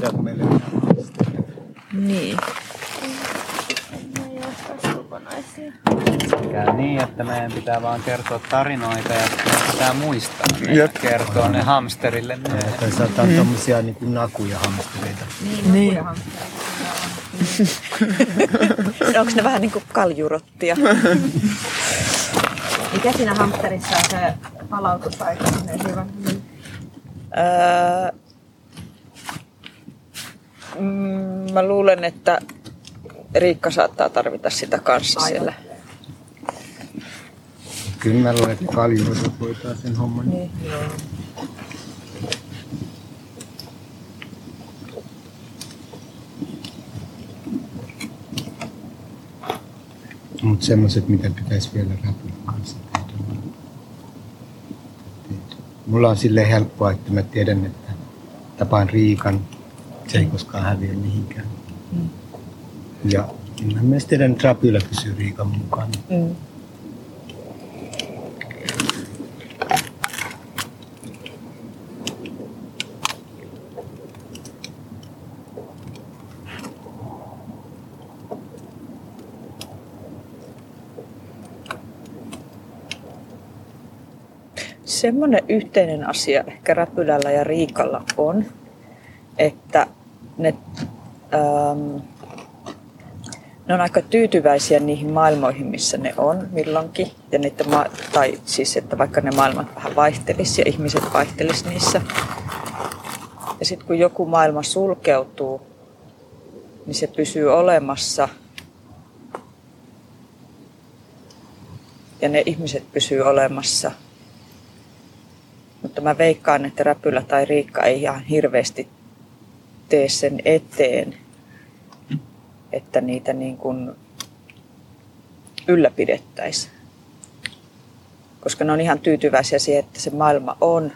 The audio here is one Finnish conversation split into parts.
tehdä meille hamstereita. Niin. Käy niin, että meidän pitää vaan kertoa tarinoita ja meidän pitää muistaa ne Jep. ja kertoa ne hamsterille myöhemmin. Tai saattaa mm. tommosia niinku nakuja hamstereita. Niin. Onko ne vähän niin kuin kaljurottia? Mikä siinä hamsterissa on se palautusaika? Öö, mm, mä luulen, että Riikka saattaa tarvita sitä kanssa siellä. Kyllä mä luulen, että kaljurotot hoitaa sen homman. Niin. Mutta semmoset, mitä pitäisi vielä räpyn kanssa tehdä. Mulla on silleen helppoa, että mä tiedän, että tapaan Riikan. Se ei koskaan häviä mihinkään. Ja mä myös tiedän, että Rapyllä pysyy Riikan mukana. Mm. Semmoinen yhteinen asia ehkä Räpylällä ja Riikalla on, että ne, ähm, ne on aika tyytyväisiä niihin maailmoihin, missä ne on milloinkin. Ja niiden ma- tai siis, että vaikka ne maailmat vähän vaihtelisi ja ihmiset vaihtelisi niissä. Ja sitten kun joku maailma sulkeutuu, niin se pysyy olemassa. Ja ne ihmiset pysyy olemassa. Mutta mä veikkaan, että Räpylä tai Riikka ei ihan hirveästi tee sen eteen, että niitä niin kuin ylläpidettäisiin. Koska ne on ihan tyytyväisiä siihen, että se maailma on,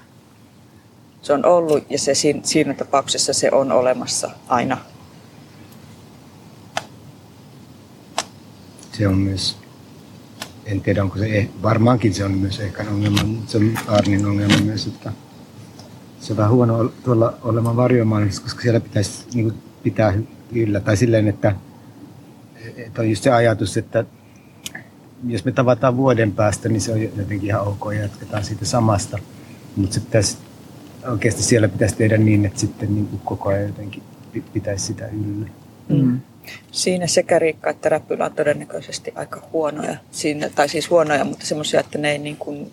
se on ollut ja se siinä, tapauksessa se on olemassa aina. Se on myös, en tiedä onko se, eh- varmaankin se on myös ehkä ongelma, mutta se on Arnin ongelma myös, että se on vähän huono ol- tuolla olemaan varjomaailmassa, koska siellä pitäisi niin kuin, pitää yllä. Tai silleen, että, että on just se ajatus, että jos me tavataan vuoden päästä, niin se on jotenkin ihan ok ja jatketaan siitä samasta. Mutta se pitäisi, oikeasti siellä pitäisi tehdä niin, että sitten niin kuin koko ajan jotenkin pi- pitäisi sitä yllä. Mm. Siinä sekä Riikka että Räpylä on todennäköisesti aika huonoja. Siinä, tai siis huonoja, mutta semmoisia, että ne ei niin kuin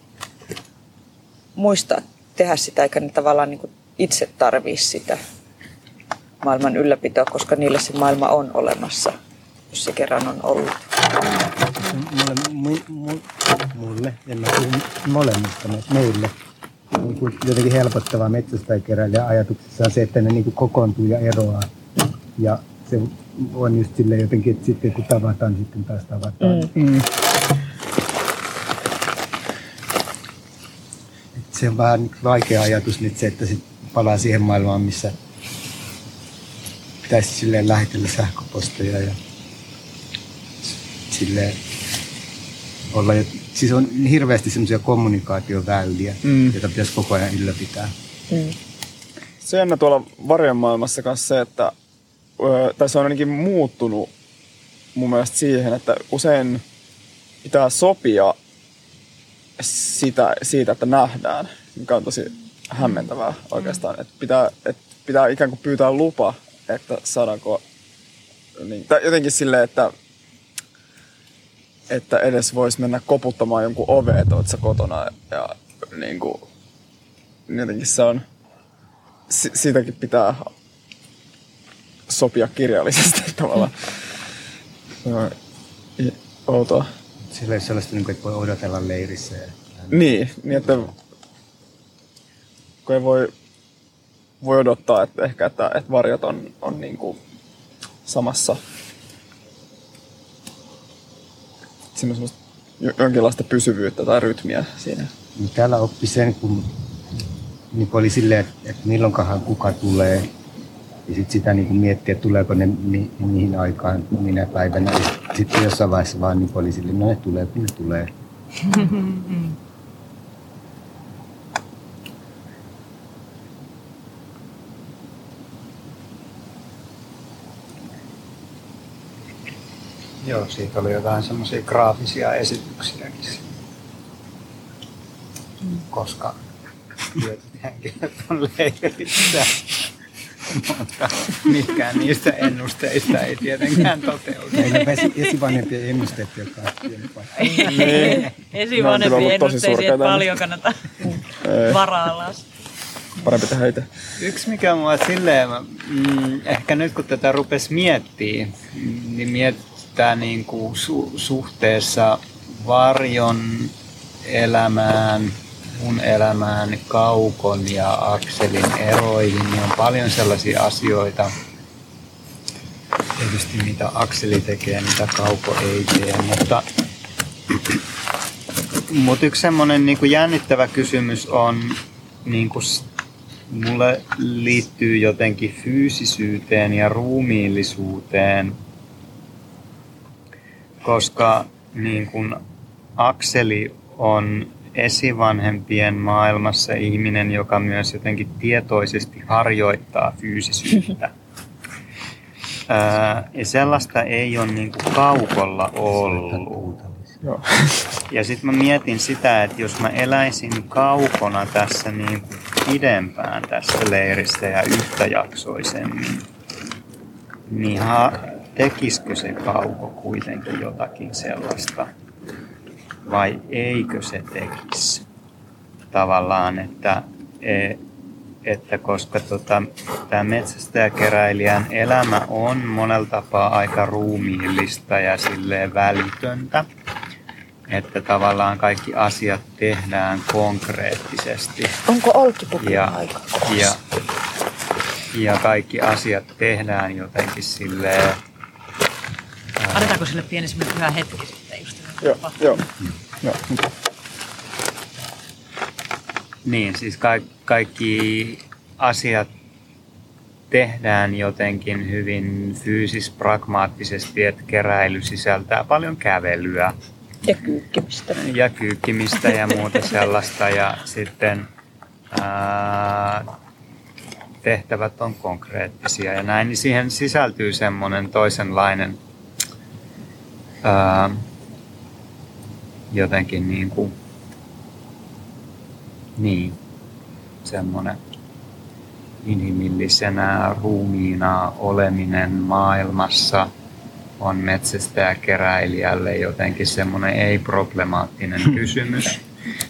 muista tehdä sitä, eikä ne tavallaan niin kuin itse tarvii sitä maailman ylläpitoa, koska niille se maailma on olemassa, jos se kerran on ollut. Mulle, mu, mu, mulle, en mä puhu molemmista, mutta meille niin kuin jotenkin helpottavaa metsästäjäkeräilijän ajatuksessa on se, että ne niin kuin kokoontuu ja eroaa. Ja se on just silleen jotenkin, että sitten kun tavataan, sitten taas tavataan. Mm. Mm. Se on vähän vaikea ajatus nyt se, että sit palaa siihen maailmaan, missä pitäisi silleen lähetellä sähköposteja ja silleen olla, jo- siis on hirveästi semmoisia kommunikaatioväyliä, Mm. joita pitäisi koko ajan ylläpitää. Mm. Se on jännä tuolla varjon maailmassa kanssa se, että tai se on ainakin muuttunut mun mielestä siihen, että usein pitää sopia sitä, siitä, että nähdään, mikä on tosi hämmentävää oikeastaan. Että pitää, että pitää ikään kuin pyytää lupa, että saadaanko, niin, tai jotenkin silleen, että, että edes voisi mennä koputtamaan jonkun oveen, että oot sä kotona. Ja niin kuin, jotenkin se on, si- siitäkin pitää sopia kirjallisesti tavallaan. Se on outoa. Sillä ei ole sellaista, niin kuin, että voi odotella leirissä. Ja, Niin, niin että kun ei voi, voi odottaa, että ehkä että, että varjot on, on niin kuin samassa semmoista jo- jonkinlaista pysyvyyttä tai rytmiä siinä. Niin täällä oppi sen, kun niin oli silleen, että, että milloinkahan kuka tulee. Ja sitten sitä niin miettiä, tuleeko ne mi, mihin aikaan, minä päivänä sitten jossain vaiheessa vaan niin poliisille, no ne tulee kun ne tulee. Joo, siitä oli jotain semmoisia graafisia esityksiäkin. Mm. Koska tietyt henkilöt on leirissä. Mutta mikään niistä ennusteista ei tietenkään toteudu. Ei ne esi- esivanhempien ennusteet, jotka on Esivanhempien ennusteisiin, paljon kannata Ei, varailla. parempi tehdä itse. Yksi mikä mua silleen, mm, ehkä nyt kun tätä rupes miettiä, niin miettää niin kuin su- suhteessa varjon elämään, mun elämään, kaukon ja akselin eroihin, niin on paljon sellaisia asioita, tietysti mitä akseli tekee, mitä kauko ei tee, mutta, mutta yksi semmoinen niin kuin jännittävä kysymys on niin kuin mulle liittyy jotenkin fyysisyyteen ja ruumiillisuuteen, koska niin kun Akseli on esivanhempien maailmassa ihminen, joka myös jotenkin tietoisesti harjoittaa fyysisyyttä. Ää, ja sellaista ei ole niin kuin kaukolla ollut. Joo. Ja sitten mä mietin sitä, että jos mä eläisin kaukona tässä niin kuin pidempään tässä leirissä ja yhtäjaksoisemmin, niin ha, tekisikö se kauko kuitenkin jotakin sellaista? Vai eikö se tekisi? Tavallaan, että, e- että koska tota, tämä metsästäjäkeräilijän elämä on monella tapaa aika ruumiillista ja silleen välitöntä, että tavallaan kaikki asiat tehdään konkreettisesti Onko olkipukin ja, aika? ja, ja kaikki asiat tehdään jotenkin silleen, Annetaanko sille pieni hyvä hetki? Joo, joo. joo. niin siis ka- kaikki asiat tehdään jotenkin hyvin fyysis-pragmaattisesti, että keräily sisältää paljon kävelyä Ja kyykkimistä. ja kyykkimistä ja muuta sellaista. Ja sitten ää, tehtävät on konkreettisia ja näin, niin siihen sisältyy semmoinen toisenlainen ää, jotenkin niin kuin, niin, semmoinen inhimillisenä ruumiina oleminen maailmassa on metsästäjäkeräilijälle jotenkin semmoinen ei-problemaattinen kysymys,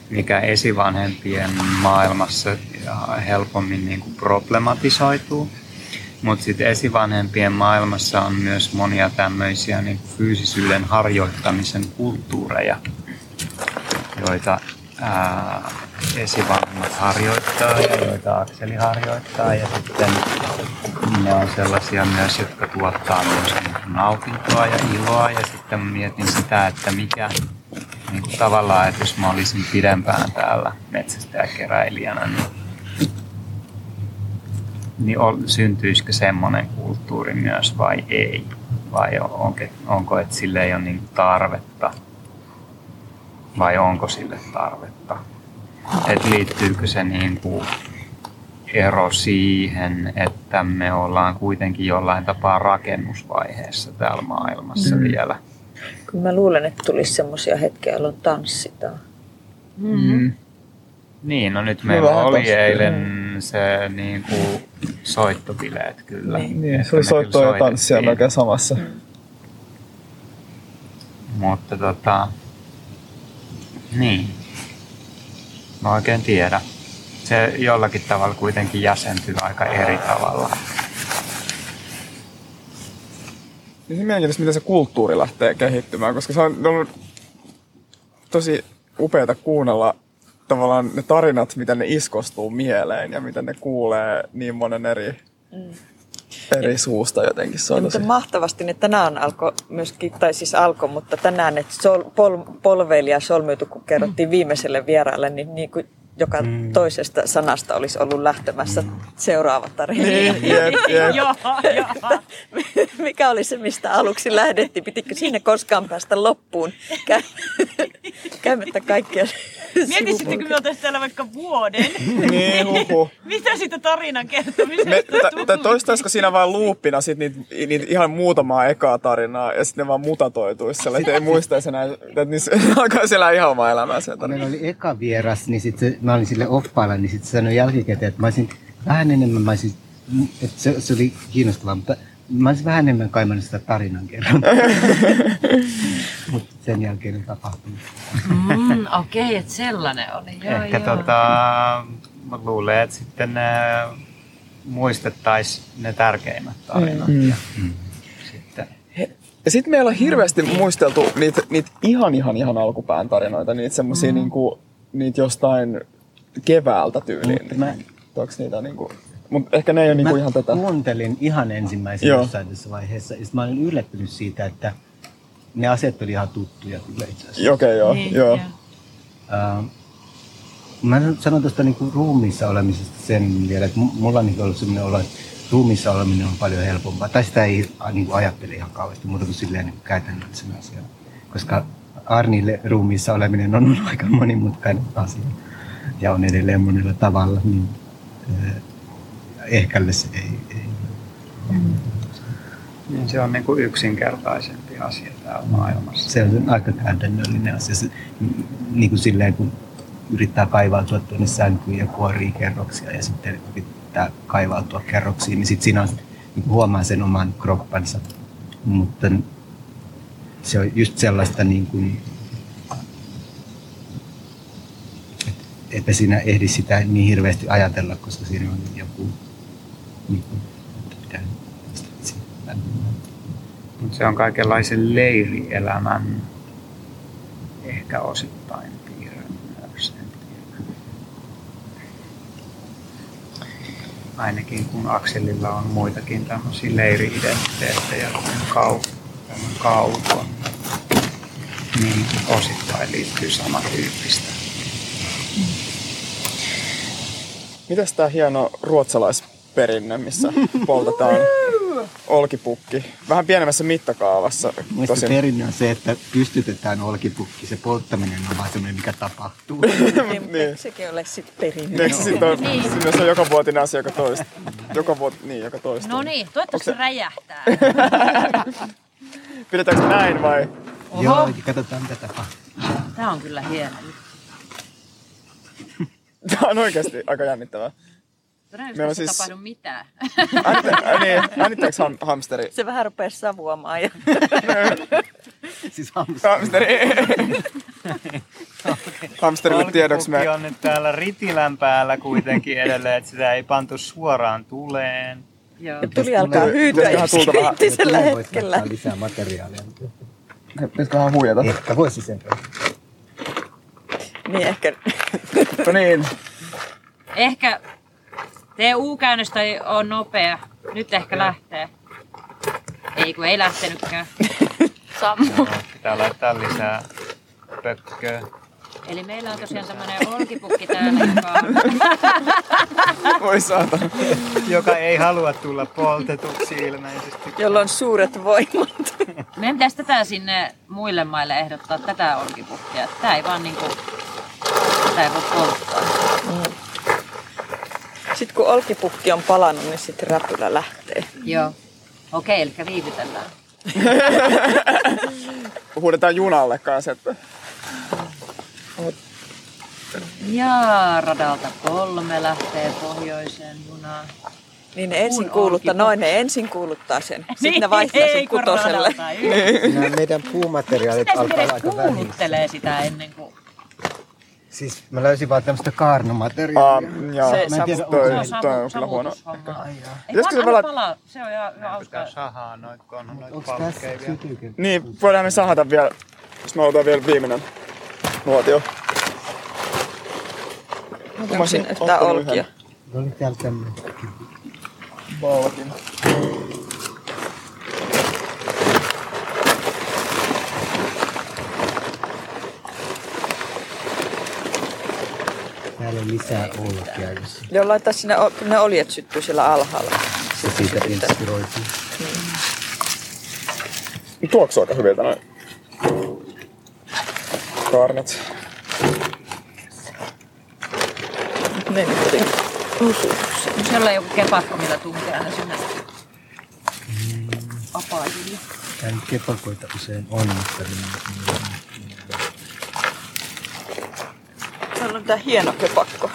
mikä esivanhempien maailmassa helpommin niin kuin problematisoituu. Mutta sitten esivanhempien maailmassa on myös monia tämmöisiä niin fyysisyyden harjoittamisen kulttuureja, joita ää, esivanhemmat harjoittaa ja joita Akseli harjoittaa. Ja sitten ne on sellaisia myös, jotka tuottaa myös niin nautintoa ja iloa. Ja sitten mietin sitä, että mikä niin kuin tavallaan, että jos mä olisin pidempään täällä metsästäjäkeräilijänä, niin niin ol, syntyisikö semmoinen kulttuuri myös vai ei? Vai onko, onko että sille ei ole niin tarvetta? Vai onko sille tarvetta? Et liittyykö se niin kuin ero siihen, että me ollaan kuitenkin jollain tapaa rakennusvaiheessa täällä maailmassa mm. vielä? Kyllä mä luulen, että tulisi semmoisia hetkiä, jolloin tanssitaan. Mm. Niin, no nyt meillä vähän oli tosta, eilen se niin kuin soittobileet kyllä. Niin. Niin, se oli soittoa ja tanssia melkein samassa. Mutta tota, niin. Mä oikein tiedä. Se jollakin tavalla kuitenkin jäsentyy aika eri tavalla. Niin se mielenkiintoista, miten se kulttuuri lähtee kehittymään, koska se on ollut tosi upeata kuunnella tavallaan ne tarinat, miten ne iskostuu mieleen ja miten ne kuulee niin monen eri, mm. Eri suusta jotenkin. Se on tosi... miten mahtavasti ne tänään alkoi myöskin, tai siis alkoi, mutta tänään, että sol, pol, polveilija solmiutu, kun kerrottiin viimeiselle vieraalle, niin, niin kuin joka Mm. toisesta sanasta olisi ollut lähtemässä seuraava tarina. Niin, jep, jep. Joo, joo. Mikä oli se, mistä aluksi lähdettiin? Pitikö siinä koskaan päästä loppuun? Kä- käymättä kaikkia Mietisittekö me oltaisiin täällä vaikka vuoden? Niin, huhu. Mitä siitä tarinan kertomisesta Me, toistaisko siinä vaan luuppina sit niitä, niitä ihan muutamaa ekaa tarinaa ja sitten ne vaan mutatoituisi siellä, ei muistaisi enää, että niissä alkaa siellä ihan omaa elämää tarina. meillä oli eka vieras, niin sit se, mä olin sille oppailla, niin sitten se sanoi jälkikäteen, että mä olisin vähän enemmän, mä olisin, että se, se oli kiinnostavaa, mutta mä olisin vähän enemmän kaimannut sitä tarinan kerran. mutta sen jälkeen ei tapahtunut. Mm, Okei, okay, että sellainen oli. Joo, Ehkä joo. tota, mä luulen, että sitten ne muistettaisiin ne tärkeimmät tarinat. Mm. Ja sitten Ja sitten meillä on hirveästi muisteltu niitä, niitä ihan ihan ihan alkupään tarinoita, niitä semmosia mm. niinku, niitä jostain keväältä tyyliin. Mutta mä- Onks niitä niinku, mut ehkä ne ei ole niinku ihan tätä. kuuntelin ihan ensimmäisen Joo. jossain tässä vaiheessa, ja sit mä olin yllättynyt siitä, että ne asiat oli ihan tuttuja kyllä itse asiassa. Okei, okay, joo, Niin, joo. Uh, mä sanon tuosta niinku ruumiissa olemisesta sen vielä, että mu- mulla on niinku ollut sellainen olo, että ruumiissa oleminen on paljon helpompaa. Tai sitä ei a, niinku ajattele ihan kauheasti, muuta kuin silleen niinku käytännöllisenä asiana. Koska Arnille ruumiissa oleminen on ollut aika monimutkainen asia. Ja on edelleen monella tavalla, niin uh, ehkälle se ei, ei niin se on niin kuin yksinkertaisempi asia täällä maailmassa. se on aika käytännöllinen asia. Se, niin kuin silleen, kun yrittää kaivautua tuonne sänkyyn ja kuorii kerroksia ja sitten yrittää kaivautua kerroksiin, niin sitten siinä on, niin huomaa sen oman kroppansa. Mutta se on just sellaista niin kuin, että siinä ehdi sitä niin hirveästi ajatella, koska siinä on joku niin kuin, että pitää siitä Mut se on kaikenlaisen leirielämän ehkä osittain piirre myös. Ainakin kun Akselilla on muitakin tämmöisiä leiri-identiteettejä, kuten kau, tämän kauton, niin osittain liittyy samantyyppistä. Mitäs tää hieno ruotsalaisperinne, missä poltetaan olkipukki? Vähän pienemmässä mittakaavassa. Mielestäni Tosin. perinne on se, että pystytetään olkipukki. Se polttaminen on vaan semmoinen, mikä tapahtuu. Niin. Sekin ole sitten perinne. Eikö se sit on, niin. se on joka vuotinen asia, joka toista? Joka vuot, niin, joka toista. No niin, toivottavasti se räjähtää. Pidetäänkö näin vai? Joo, katsotaan mitä tapahtuu. Tää on kyllä hieno. Tämä on oikeasti aika jännittävää. Todennäköisesti Meillä on siis... tapahdu mitään. Äänitä- ää, niin, äänittääkö ham, hamsteri? Se vähän rupeaa savuamaan. Ja... Siis hamsteri. Hamsteri. Hamsterille tiedoksi me... On nyt täällä ritilän päällä kuitenkin edelleen, että sitä ei pantu suoraan tuleen. Joo. Tuli alkaa hyytyä Pitäisiköhän tulta vähän- kriittisellä hetkellä. lisää materiaalia. Pitäisikö vähän huijata? Ehkä voisi sen. Niin ehkä No niin. Ehkä tee U-käännöstä ei ole nopea. Nyt ehkä lähtee. Ei kun ei lähtenytkään. Sammu. Pitää laittaa lisää pökköä. Eli meillä on tosiaan tämmönen olkipukki täällä, joka on... Voi saatana. Joka ei halua tulla poltetuksi ilmeisesti. jolla on suuret voimat. Meidän pitäisi tätä sinne muille maille ehdottaa, tätä olkipukkia. Tää ei vaan niinku... Tätä ei voi polttaa. Sitten kun olkipukki on palannut, niin sitten räpylä lähtee. Joo. Okei, eli viivytellään. Huudetaan junalle kanssa, että Ja radalta kolme lähtee pohjoiseen junaan. Niin ne ensin kuuluttaa, noin ne ensin kuuluttaa sen. Sitten ne vaihtaa sen kutoselle. Nämä meidän puumateriaalit Miten alkaa aika vähissä. kuuluttelee sitä ennen kuin... Siis mä löysin vaan tämmöistä Aa, kaarnomateriaalia. joo. Se Mä en tiedä, toi, Se on toi savu, on kyllä huono. jaa. Ei Pitäisikö se vaan anna pala- palaa. Se on ihan, hauskaa. sahaa noita, kun on tässä palkkeja vielä. Niin, voidaan me sahata vielä, jos me halutaan vielä viimeinen nuotio. Siinä yhtään ottanut olkia? yhden Oli täällä tämmöinen. valkin. Täällä oli lisää olkia, Joo, laita sinne, kun ne oljet syttyy siellä alhaalla. se siitä inspiroituu. Tuoksuu aika hyviltä noin kaarnat. Ne nyt jotenkin osuu. Onko siellä on joku kepakko, millä tunkee aina sinne apajille? Tää nyt kepakoita usein on, mutta niin, Täällä on tää hieno kepakko.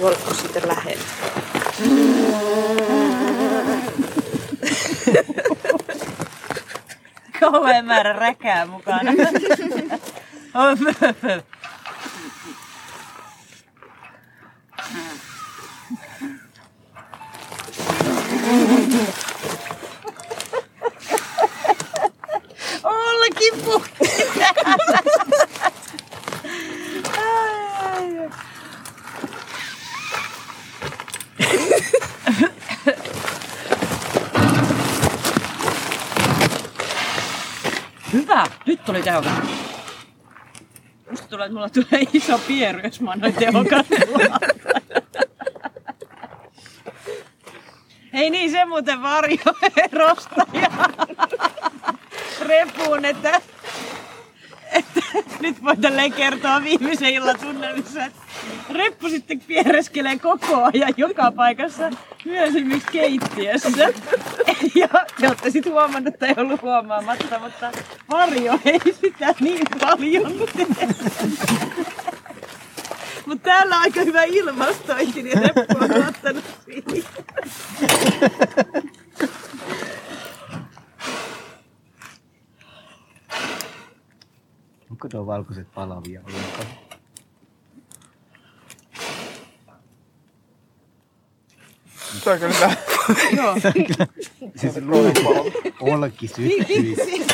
Voitko sitten lähellä? Kauhean määrä räkää mukana. Hyvä! Nyt tuli tehokas. Musta tulee, että mulla tulee iso pieru, jos mä annoin tehokas Ei niin, se muuten varjo erostaja. Repuun, että, että nyt voin tälleen kertoa viimeisen illan tunnelmissa, että reppu sitten piereskelee koko ajan joka paikassa, myös esimerkiksi keittiössä. Ja te olette sitten huomannut, että ei ollut huomaamatta, mutta varjo ei sitä niin paljon. Mutta täällä on aika hyvä ilmastointi, niin reppu on luottanut siihen. onko nuo valkoiset palavia ollenkaan? Tää on kyllä Joo. Siis olki syttyisi.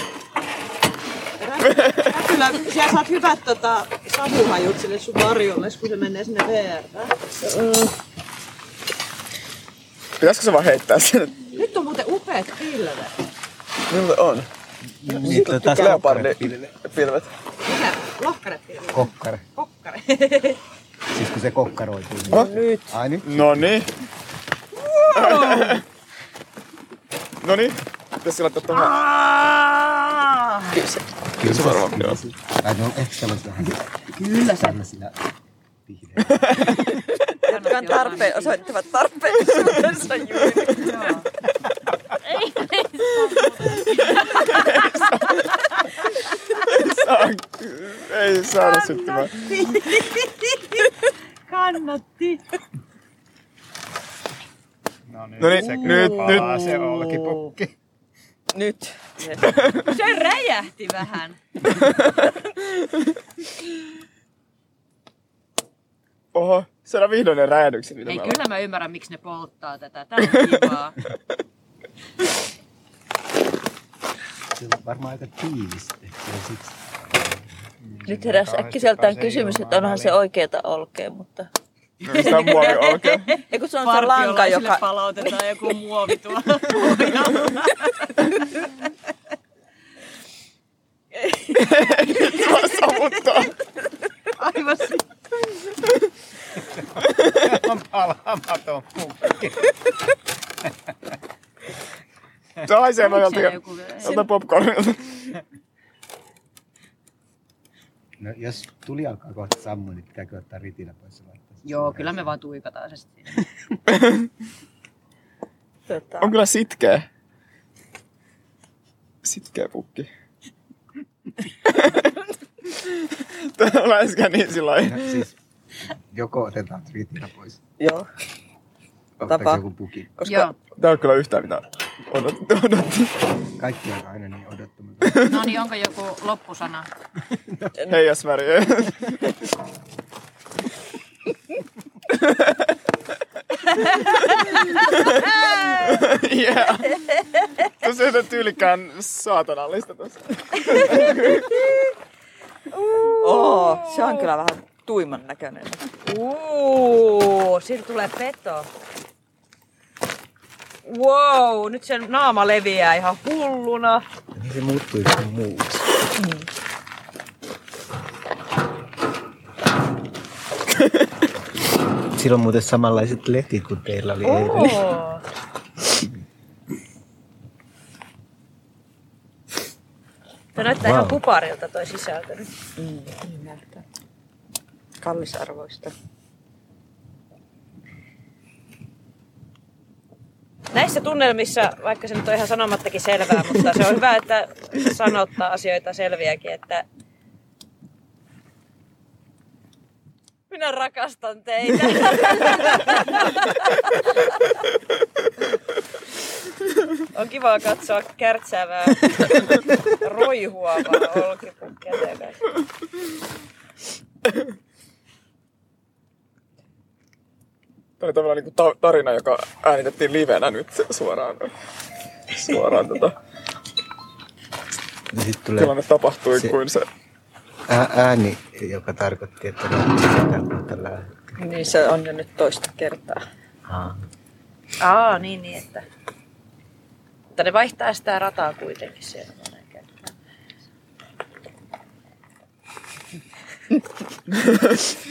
Kyllä, siellä saat hyvät tota, savuhajut sille sun varjolle, kun se menee sinne VR. Pitäisikö se vaan heittää sen? Nyt on muuten upeat pilvet. Miltä on? Niin, tota, Leopardipilvet. Mikä? Lohkarepilvet? Kokkare. Kokkare. Siis kun se kokkaroituu. Niin. Oh. Nyt. Ai nyt? No niin. No niin. Pitäisikö laittaa tuohon? Kyllä se. Kyllä se varmaan joo. Tai ne on ehkä sellaiset vähän Kyllä se. tämmöisillä vihreillä. Jotka on tarpeen, osoittavat tarpeellisuutensa juuri. Joo. Saa, ei saada syttymään. Kannatti. No niin, No niin, se nyt, nyt. se olkipukki. Nyt. Se räjähti vähän. Oho, saadaan vihdoin ne räjähdykset, mitä Ei, mä kyllä mä ymmärrän, miksi ne polttaa tätä. Tää on kivaa. Se on varmaan aika siksi. Nyt heräsi äkkiseltään kysymys, että onhan se oikeeta olkea, mutta... Mistä on muovi olkea? Ja kun se on se lanka, joka... palautetaan joku muovi tuolla. Saa sammuttaa. Aivan si- On palaamaton pukki. Se haisee joku- joltain popcornilta. No, jos tuli alkaa kohta sammua, niin pitääkö ottaa ritilä pois ja laittaa? Joo, kyllä me vaan tuikataan se sitten. Tota, On kyllä sitkeä. Sitkeä pukki. Tää on läskää niin lailla. No, siis, joko otetaan ritilä pois, joo, ottaako Tapa. joku puki. koska Joo. Tää on kyllä yhtään mitään. Odotti. odotti. Kaikki on aina niin odottamatta. No niin, onko joku loppusana? Heijasväri. yeah. Tuossa ei tyylikään saatanallista tuossa. Oo, se on kyllä vähän tuiman näköinen. Uuu, siitä tulee peto. Wow, nyt sen naama leviää ihan hulluna. Niin se muuttui ihan muuksi. Sillä on muuten samanlaiset letit kuin teillä oli eilen. Oo. Tämä näyttää Wow. ihan puparilta toi sisältö nyt. Mm, niin näyttää. Kallisarvoista. Näissä tunnelmissa, vaikka se nyt on ihan sanomattakin selvää, mutta se on hyvä, että sanottaa asioita selviäkin, että minä rakastan teitä. On kiva katsoa kärtsäävää, roihuavaa olkipukkia teidän kanssa. Tämä oli tavallaan niin kuin tarina, joka äänitettiin livenä nyt suoraan. Suoraan tota, sitten tulee tilanne tapahtui Se- kuin se. ää- ääni, joka tarkoitti, että tällä. Niin se on jo nyt toista kertaa. Aa. Aa, niin, niin, että... Mutta ne vaihtaa sitä rataa kuitenkin siellä moneen kertaan.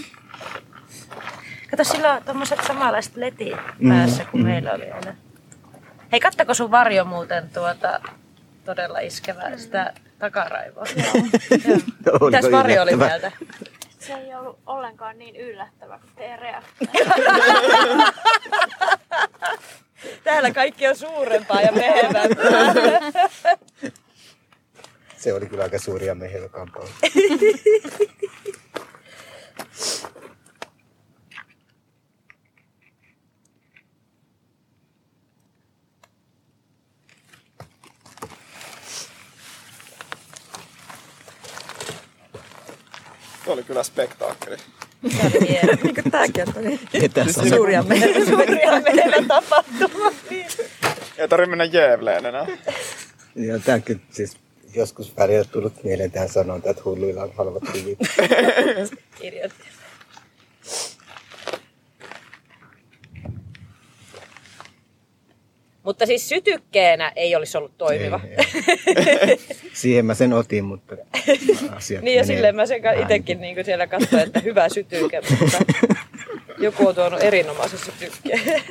Kato, sillä on tommoset samanlaiset letit päässä kuin meillä oli eilen. Hei, kattako sun varjo muuten tuota todella iskevää sitä takaraivoa? Joo. Mitäs varjo oli mieltä? Se ei ollut ollenkaan niin yllättävä kuin teidän reaktio. Täällä kaikki on suurempaa ja mehevämpää. Se oli kyllä aika suuri ja oli kyllä spektaakkeli. Niin kuin tääkin on niin suuria meidän. Suuria meillä tapahtuma. Niin. Ei tarvitse mennä Jäävleen enää. Ja tämäkin siis joskus välillä tullut mieleen tähän sanonta, että hulluilla on halvat huvit. Idiotti. Mutta siis sytykkeenä ei olisi ollut toimiva. Ei, Siihen mä sen otin, mutta asiat Niin ja silleen mä sen itsekin niin siellä katsoin, että hyvä sytyke, mutta joku on tuonut erinomaisen sytykkeen.